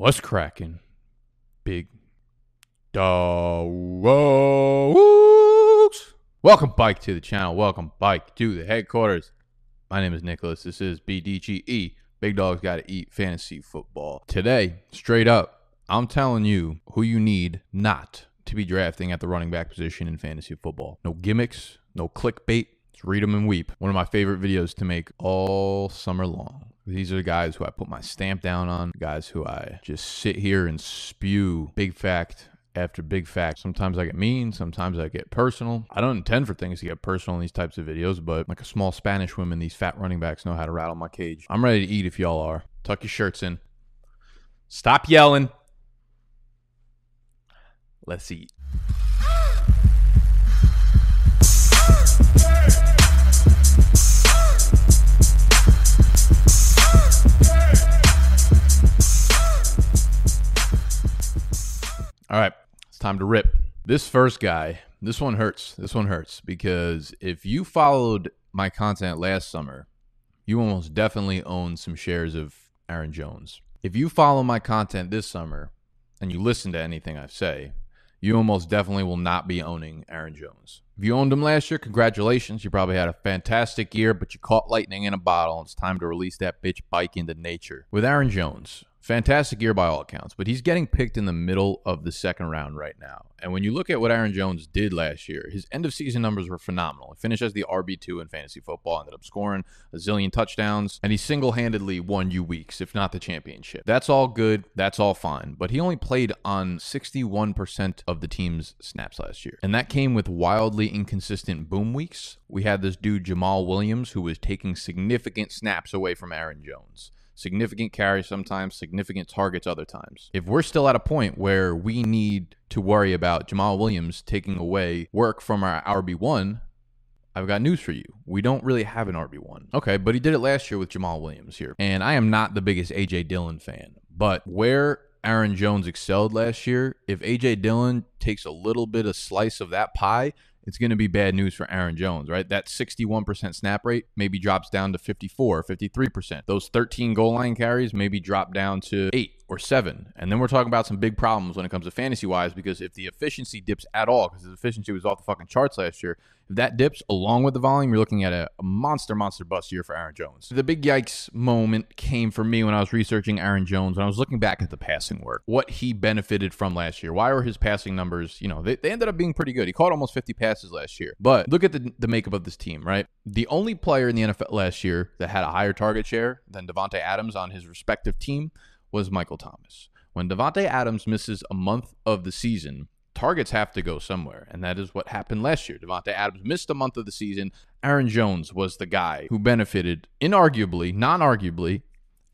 What's cracking? Big dogs. Welcome, Bike, to the channel. Welcome, Bike, to the headquarters. My name is Nicholas. This is BDGE. Big Dogs Gotta Eat Fantasy Football. Today, straight up, I'm telling you who you need not to be drafting at the running back position in fantasy football. No gimmicks, no clickbait. Just read them and weep. One of my favorite videos to make all summer long. These are the guys who I put my stamp down on, guys who I just sit here and spew big fact after big fact. Sometimes I get mean, sometimes I get personal. I don't intend for things to get personal in these types of videos, but like a small Spanish woman, these fat running backs know how to rattle my cage. I'm ready to eat if y'all are. Tuck your shirts in. Stop yelling. Let's eat. All right, it's time to rip. This first guy, this one hurts. This one hurts because if you followed my content last summer, you almost definitely own some shares of Aaron Jones. If you follow my content this summer and you listen to anything I say, you almost definitely will not be owning Aaron Jones. If you owned them last year, congratulations. You probably had a fantastic year, but you caught lightning in a bottle, it's time to release that bitch bike into nature. With Aaron Jones, fantastic year by all accounts, but he's getting picked in the middle of the second round right now. And when you look at what Aaron Jones did last year, his end of season numbers were phenomenal. He finished as the RB2 in fantasy football, ended up scoring a zillion touchdowns, and he single handedly won you weeks, if not the championship. That's all good. That's all fine. But he only played on 61% of the team's snaps last year. And that came with wildly inconsistent boom weeks. We had this dude, Jamaal Williams, who was taking significant snaps away from Aaron Jones significant carries sometimes, significant targets other times. If we're still at a point where we need to worry about Jamaal Williams taking away work from our RB1, I've got news for you. We don't really have an RB1. Okay, but he did it last year with Jamaal Williams here. And I am not the biggest AJ Dillon fan, but where Aaron Jones excelled last year, if AJ Dillon takes a little bit of slice of that pie, it's going to be bad news for Aaron Jones, right? That 61% snap rate maybe drops down to 54, 53%. Those 13 goal line carries maybe drop down to 8 or 7. And then we're talking about some big problems when it comes to fantasy wise because if the efficiency dips at all, because his efficiency was off the fucking charts last year, if that dips along with the volume, you're looking at a, a monster, monster bust year for Aaron Jones. The big yikes moment came for me when I was researching Aaron Jones and I was looking back at the passing work, what he benefited from last year. Why were his passing numbers, you know, they, they ended up being pretty good. He caught almost 50 passes last year. But look at the, the makeup of this team, right? The only player in the NFL last year that had a higher target share than Davante Adams on his respective team was Michael Thomas. When Davante Adams misses a month of the season, targets have to go somewhere, and that is what happened last year. Davante Adams missed a month of the season. Aaron Jones was the guy who benefited, inarguably, non-arguably,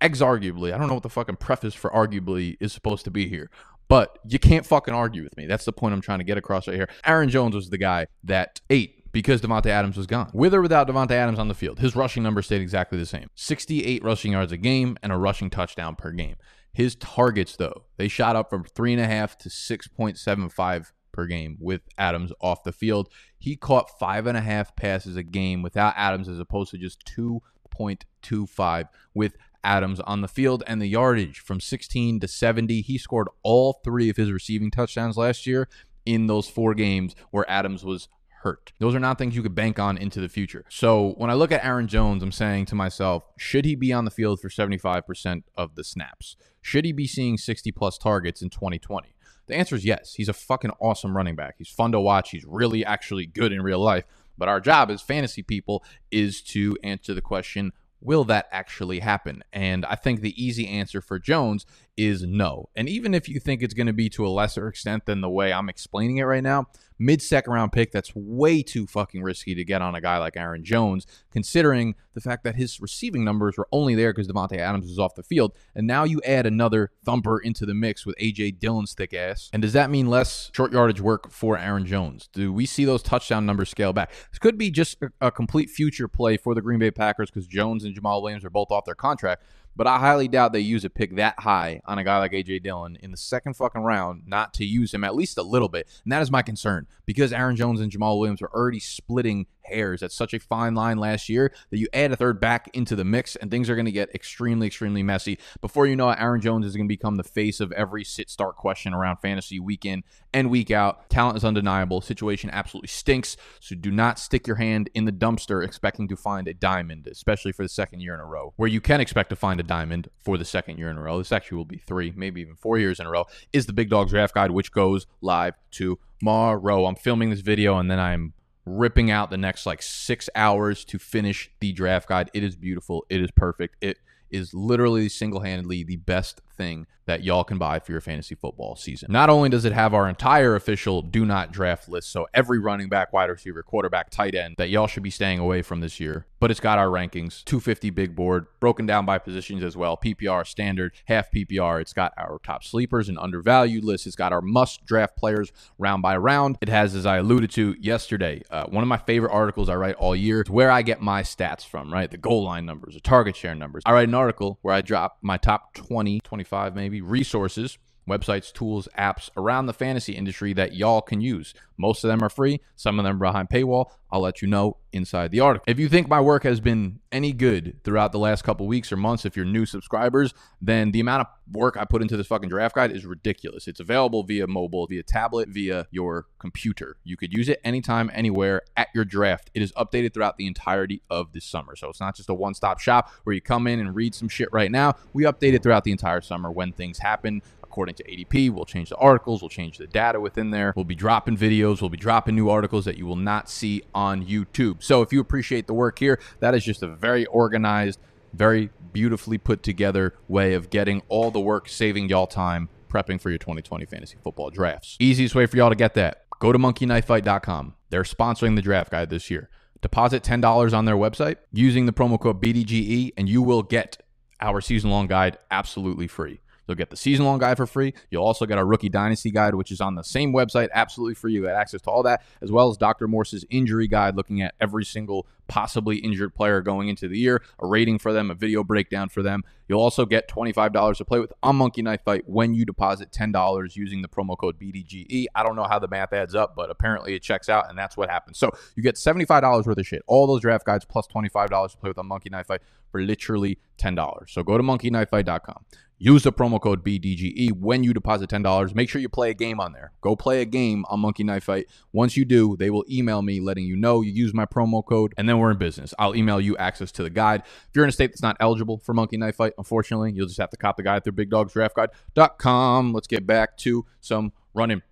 exarguably. I don't know what the fucking preface for arguably is supposed to be here, but you can't fucking argue with me. That's the point I'm trying to get across right here. Aaron Jones was the guy that ate because Davante Adams was gone. With or without Davante Adams on the field, his rushing numbers stayed exactly the same 68 rushing yards a game and a rushing touchdown per game. His targets, though, they shot up from three and a half to 6.75 per game with Adams off the field. He caught five and a half passes a game without Adams as opposed to just 2.25 with Adams on the field and the yardage from 16 to 70. He scored all three of his receiving touchdowns last year in those four games where Adams was hurt. Those are not things you could bank on into the future. So when I look at Aaron Jones, I'm saying to myself, should he be on the field for 75% of the snaps? Should he be seeing 60 plus targets in 2020? The answer is yes. He's a fucking awesome running back. He's fun to watch. He's really actually good in real life. But our job as fantasy people is to answer the question will that actually happen? And I think the easy answer for Jones is no. And even if you think it's going to be to a lesser extent than the way I'm explaining it right now, mid second round pick, that's way too fucking risky to get on a guy like Aaron Jones, considering the fact that his receiving numbers were only there because Davante Adams was off the field. And now you add another thumper into the mix with AJ Dillon's thick ass. And does that mean less short yardage work for Aaron Jones? Do we see those touchdown numbers scale back? This could be just a, a complete future play for the Green Bay Packers because Jones and Jamaal Williams are both off their contract. But I highly doubt they use a pick that high on a guy like AJ Dillon in the second fucking round not to use him at least a little bit. And that is my concern because Aaron Jones and Jamaal Williams are already splitting hairs. That's such a fine line last year that you add a third back into the mix and things are going to get extremely, extremely messy. Before you know it, Aaron Jones is going to become the face of every sit start question around fantasy week in and week out. Talent is undeniable. Situation absolutely stinks. So do not stick your hand in the dumpster expecting to find a diamond, especially for the second year in a row. Where you can expect to find a diamond for the second year in a row, this actually will be three, maybe even four years in a row, is the Big Dog Draft Guide, which goes live tomorrow. I'm filming this video and then I'm ripping out the next like six hours to finish the draft guide. It is beautiful. It is perfect. It is literally single handedly the best thing that y'all can buy for your fantasy football season. Not only does it have our entire official do not draft list, so every running back, wide receiver, quarterback, tight end that y'all should be staying away from this year, but it's got our rankings 250 big board, broken down by positions as well PPR, standard, half PPR. It's got our top sleepers and undervalued list. It's got our must draft players round by round. It has, as I alluded to yesterday, uh, one of my favorite articles I write all year. It's where I get my stats from, right? The goal line numbers, the target share numbers. I write an article where I drop my top 20, 25 maybe resources websites, tools, apps around the fantasy industry that y'all can use. Most of them are free, some of them are behind paywall. I'll let you know inside the article. If you think my work has been any good throughout the last couple weeks or months, if you're new subscribers, then the amount of work I put into this fucking draft guide is ridiculous. It's available via mobile, via tablet, via your computer. You could use it anytime, anywhere at your draft. It is updated throughout the entirety of the summer. So it's not just a one stop shop where you come in and read some shit right now. We update it throughout the entire summer when things happen according to ADP. We'll change the articles, we'll change the data within there. We'll be dropping videos, we'll be dropping new articles that you will not see on YouTube. So if you appreciate the work here, that is just a very organized, very beautifully put together way of getting all the work, saving y'all time prepping for your 2020 fantasy football drafts. Easiest way for y'all to get that go to monkeyknifefight.com. They're sponsoring the draft guide this year. Deposit $10 on their website using the promo code BDGE, and you will get our season long guide absolutely free. You'll get the season long guide for free. You'll also get our rookie dynasty guide, which is on the same website, absolutely free. You get access to all that, as well as Dr. Morse's injury guide, looking at every single possibly injured player going into the year, a rating for them, a video breakdown for them. You'll also get $25 to play with on Monkey Knife Fight when you deposit $10 using the promo code BDGE. I don't know how the math adds up, but apparently it checks out, and that's what happens. So you get $75 worth of shit, all those draft guides plus $25 to play with on Monkey Knife Fight for literally $10. So go to monkeyknifefight.com. Use the promo code BDGE when you deposit $10. Make sure you play a game on there. Go play a game on Monkey Knife Fight. Once you do, they will email me letting you know you use my promo code, and then we're in business. I'll email you access to the guide. If you're in a state that's not eligible for Monkey Knife Fight, unfortunately, you'll just have to cop the guide through BigDogsDraftGuide.com. Let's get back to some running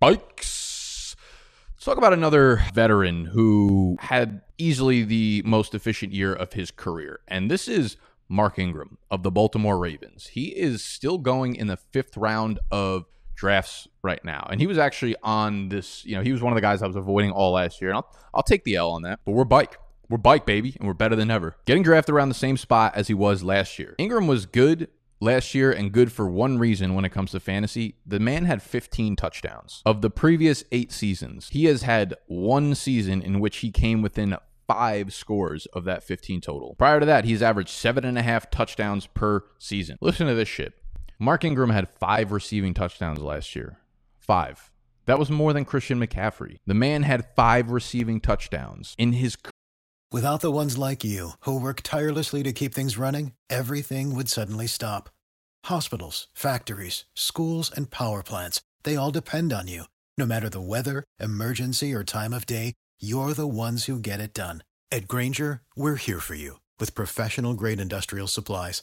bikes. Let's talk about another veteran who had easily the most efficient year of his career. And this is Mark Ingram of the Baltimore Ravens. He is still going in the fifth round of drafts right now. And he was actually on this, you know, he was one of the guys I was avoiding all last year. And I'll, I'll take the L on that. But we're bike. We're bike, baby, and we're better than ever. Getting drafted around the same spot as he was last year. Ingram was good last year and good for one reason when it comes to fantasy. The man had 15 touchdowns. Of the previous eight seasons, he has had one season in which he came within five scores of that 15 total. Prior to that, he's averaged seven and a half touchdowns per season. Listen to this shit. Mark Ingram had five receiving touchdowns last year. Five. That was more than Christian McCaffrey. The man had five receiving touchdowns in his. Without the ones like you, who work tirelessly to keep things running, everything would suddenly stop. Hospitals, factories, schools, and power plants, they all depend on you. No matter the weather, emergency, or time of day, you're the ones who get it done. At Grainger, we're here for you with professional grade industrial supplies.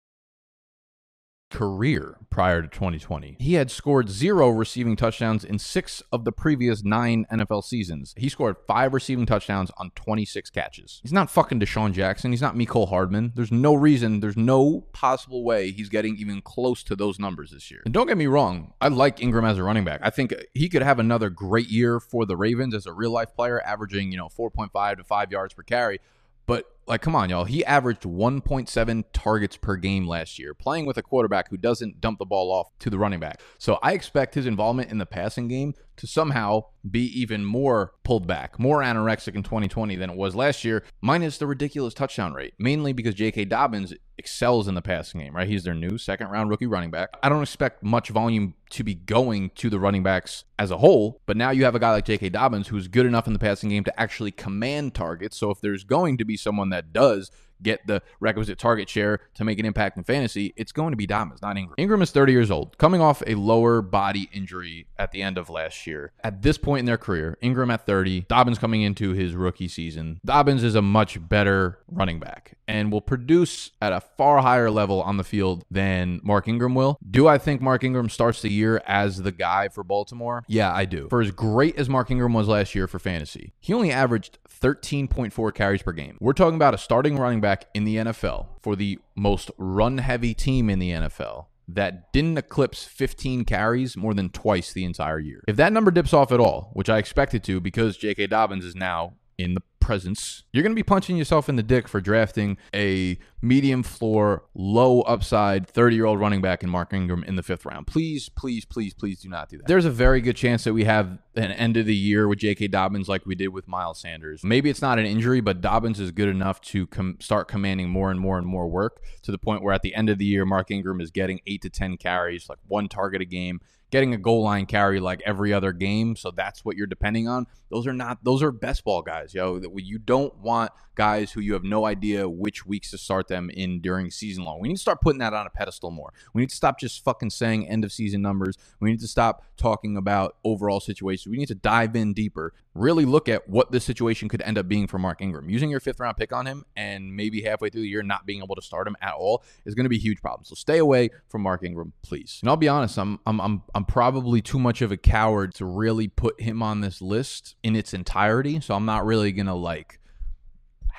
career prior to 2020. He had scored zero receiving touchdowns in six of the previous nine NFL seasons. He scored five receiving touchdowns on 26 catches. He's not fucking DeSean Jackson. He's not Mecole Hardman. There's no reason, there's no possible way he's getting even close to those numbers this year. And don't get me wrong, I like Ingram as a running back. I think he could have another great year for the Ravens as a real life player, averaging, you know, 4.5 to 5 yards per carry. But like, come on, y'all. He averaged 1.7 targets per game last year, playing with a quarterback who doesn't dump the ball off to the running back. So I expect his involvement in the passing game to somehow be even more pulled back, more anorexic in 2020 than it was last year, minus the ridiculous touchdown rate, mainly because J.K. Dobbins excels in the passing game, right? He's their new second round rookie running back. I don't expect much volume to be going to the running backs as a whole, but now you have a guy like J.K. Dobbins who's good enough in the passing game to actually command targets. So if there's going to be someone that does get the requisite target share to make an impact in fantasy, it's going to be Dobbins, not Ingram. Ingram is 30 years old, coming off a lower body injury at the end of last year. At this point in their career, Ingram at 30, Dobbins coming into his rookie season. Dobbins is a much better running back and will produce at a far higher level on the field than Mark Ingram will. Do I think Mark Ingram starts the year as the guy for Baltimore? Yeah, I do. For as great as Mark Ingram was last year for fantasy, he only averaged 13.4 carries per game. We're talking about a starting running back in the NFL for the most run heavy team in the NFL that didn't eclipse 15 carries more than twice the entire year. If that number dips off at all, which I expect it to because J.K. Dobbins is now in the presence, you're going to be punching yourself in the dick for drafting a medium floor, low upside 30 year old running back in Mark Ingram in the fifth round. Please, please, please, please do not do that. There's a very good chance that we have an end of the year with J.K. Dobbins like we did with Miles Sanders. Maybe it's not an injury, but Dobbins is good enough to com- start commanding more and more and more work to the point where at the end of the year, Mark Ingram is getting eight to 10 carries, like one target a game getting a goal line carry like every other game. So that's what you're depending on. Those are not those are best ball guys, yo. You don't want guys who you have no idea which weeks to start them in during season long. We need to start putting that on a pedestal more. We need to stop just fucking saying end of season numbers. We need to stop talking about overall situations. We need to dive in deeper. Really look at what this situation could end up being for Mark Ingram. Using your fifth round pick on him and maybe halfway through the year not being able to start him at all is going to be a huge problem. So stay away from Mark Ingram, please. And I'll be honest, I'm I'm I'm I'm probably too much of a coward to really put him on this list in its entirety. So I'm not really gonna like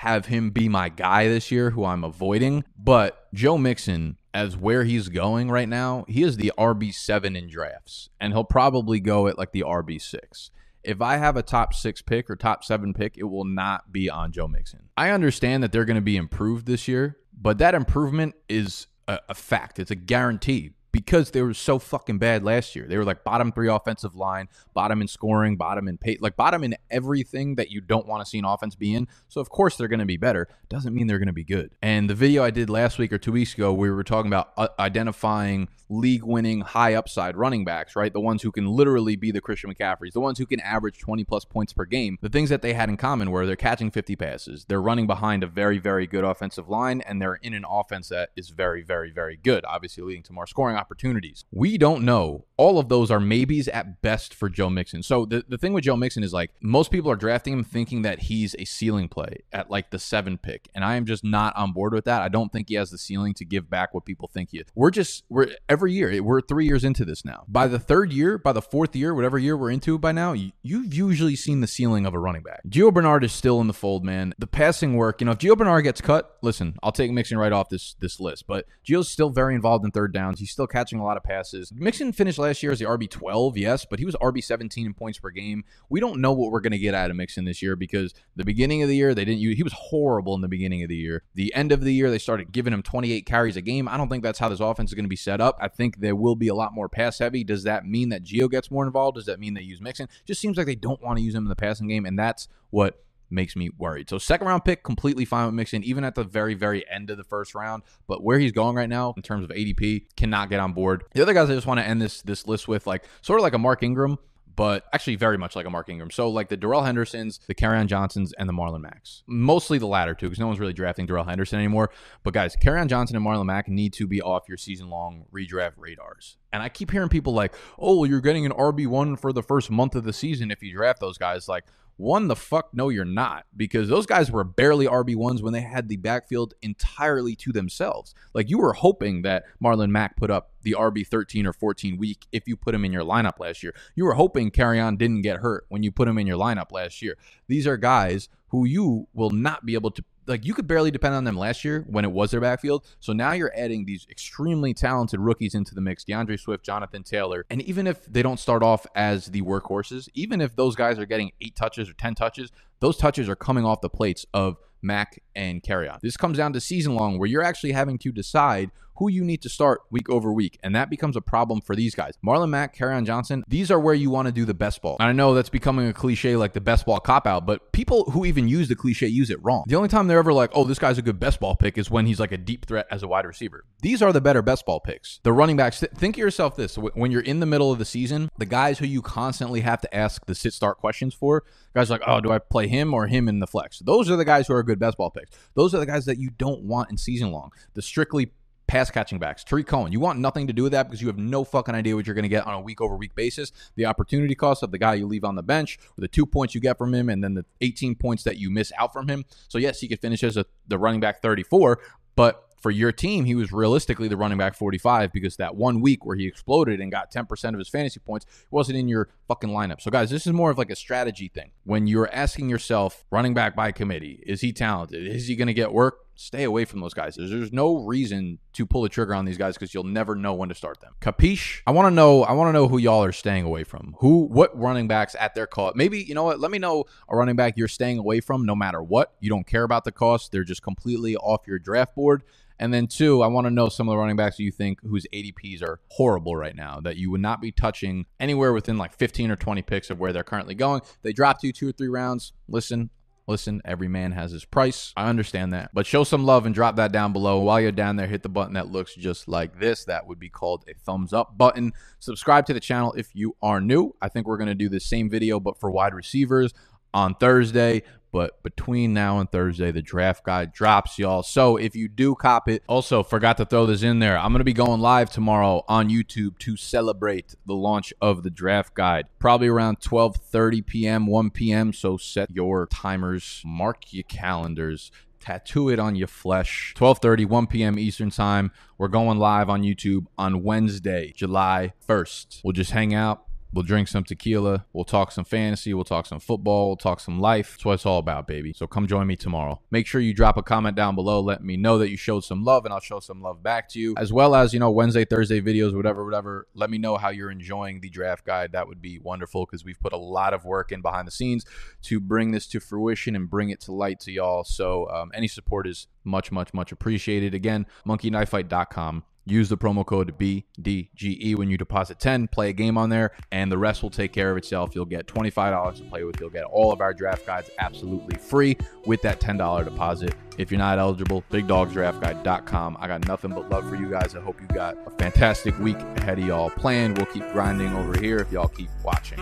have him be my guy this year who I'm avoiding. But Joe Mixon, as where he's going right now, he is the RB7 in drafts, and he'll probably go at like the RB6. If I have a top six pick or top seven pick, it will not be on Joe Mixon. I understand that they're going to be improved this year, but that improvement is a, a fact. It's a guarantee because they were so fucking bad last year. They were like bottom three offensive line, bottom in scoring, bottom in pay, like bottom in everything that you don't want to see an offense be in. So of course they're going to be better. Doesn't mean they're going to be good. And the video I did last week or two weeks ago, we were talking about uh, identifying league winning high upside running backs, right? The ones who can literally be the Christian McCaffreys, the ones who can average 20 plus points per game. The things that they had in common were they're catching 50 passes, they're running behind a very, very good offensive line, and they're in an offense that is very, very, very good, obviously leading to more scoring opportunities. We don't know. All of those are maybes at best for Joe Mixon. So the, the thing with Joe Mixon is like most people are drafting him thinking that he's a ceiling play at like the seven pick. And I am just not on board with that. I don't think he has the ceiling to give back what people think he is. We're just we're every year, we're three years into this now. By the third year, by the fourth year, whatever year we're into by now, you, you've usually seen the ceiling of a running back. Gio Bernard is still in the fold, man. The passing work, you know, if Gio Bernard gets cut, listen, I'll take Mixon right off this this list. But Gio's still very involved in third downs. He's still catching a lot of passes. Mixon finished last year as the RB 12, yes, but he was RB 17 in points per game. We don't know what we're going to get out of Mixon this year because the beginning of the year they didn't use. He was horrible in the beginning of the year. The end of the year they started giving him 28 carries a game. I don't think that's how this offense is going to be set up. I think there will be a lot more pass heavy. Does that mean that Gio gets more involved? Does that mean they use Mixon? Just seems like they don't want to use him in the passing game, and that's what makes me worried. So second round pick, completely fine with Mixon, even at the very, very end of the first round. But where he's going right now in terms of ADP, cannot get on board. The other guys I just want to end this this list with, like sort of like a Mark Ingram, but actually very much like a Mark Ingram. So like the Darrell Hendersons, the Kerryon Johnsons, and the Marlon Macks. Mostly the latter two, because no one's really drafting Darrell Henderson anymore. But guys, Kerryon Johnson and Marlon Mack need to be off your season long redraft radars. And I keep hearing people like, oh, you're getting an RB1 for the first month of the season if you draft those guys. Like, one, the fuck no, you're not, because those guys were barely RB1s when they had the backfield entirely to themselves. Like you were hoping that Marlon Mack put up the RB 13 or 14 week if you put him in your lineup last year. You were hoping Kerryon didn't get hurt when you put him in your lineup last year. These are guys who you will not be able to like you could barely depend on them last year when it was their backfield. So now you're adding these extremely talented rookies into the mix D'Andre Swift, Jonathan Taylor. And even if they don't start off as the workhorses, even if those guys are getting eight touches or 10 touches, those touches are coming off the plates of Mack and Kerryon. This comes down to season long where you're actually having to decide who you need to start week over week. And that becomes a problem for these guys. Marlon Mack, Kerryon Johnson, these are where you want to do the best ball. And I know that's becoming a cliche like the best ball cop out, but people who even use the cliche use it wrong. The only time they're ever like, oh, this guy's a good best ball pick is when he's like a deep threat as a wide receiver. These are the better best ball picks. The running backs, think of yourself this when you're in the middle of the season, the guys who you constantly have to ask the sit start questions for, guys like, oh, do I play him or him in the flex? Those are the guys who are good best ball picks. Those are the guys that you don't want in season long. The strictly pass catching backs. Tarik Cohen, you want nothing to do with that because you have no fucking idea what you're going to get on a week over week basis. The opportunity cost of the guy you leave on the bench, or the two points you get from him, and then the 18 points that you miss out from him. So, yes, he could finish as a, the running back 34, but for your team, he was realistically the running back 45 because that one week where he exploded and got 10% of his fantasy points wasn't in your fucking lineup. So, guys, this is more of like a strategy thing. When you're asking yourself, running back by committee, is he talented? Is he going to get work? Stay away from those guys. There's no reason to pull the trigger on these guys because you'll never know when to start them. Capiche? I want to know. I want to know who y'all are staying away from. Who? What running backs at their cost? Maybe you know what? Let me know a running back you're staying away from, no matter what. You don't care about the cost. They're just completely off your draft board and then two, I want to know some of the running backs you think whose ADPs are horrible right now that you would not be touching anywhere within like 15 or 20 picks of where they're currently going. They dropped you two or three rounds. Listen, Listen, every man has his price. I understand that. But show some love and drop that down below. While you're down there, hit the button that looks just like this. That would be called a thumbs up button. Subscribe to the channel if you are new. I think we're going to do the same video, but for wide receivers on Thursday. But between now and Thursday, the draft guide drops, y'all. So if you do cop it, also forgot to throw this in there. I'm going to be going live tomorrow on YouTube to celebrate the launch of the draft guide, probably around 12:30 p.m., 1 p.m. So set your timers, mark your calendars tattoo it on your flesh 12.30 1 p.m eastern time we're going live on youtube on wednesday july 1st we'll just hang out We'll drink some tequila. We'll talk some fantasy. We'll talk some football. We'll talk some life. That's what it's all about, baby. So come join me tomorrow. Make sure you drop a comment down below. Let me know that you showed some love, and I'll show some love back to you. As well as, you know, Wednesday, Thursday videos, whatever, whatever. Let me know how you're enjoying the draft guide. That would be wonderful because we've put a lot of work in behind the scenes to bring this to fruition and bring it to light to y'all. So um, any support is much, much, much appreciated. Again, monkeyknifefight.com Use the promo code BDGE when you deposit 10, play a game on there, and the rest will take care of itself. You'll get $25 to play with. You'll get all of our draft guides absolutely free with that $10 deposit. If you're not eligible, bigdogsdraftguide.com. I got nothing but love for you guys. I hope you got a fantastic week ahead of y'all planned. We'll keep grinding over here if y'all keep watching.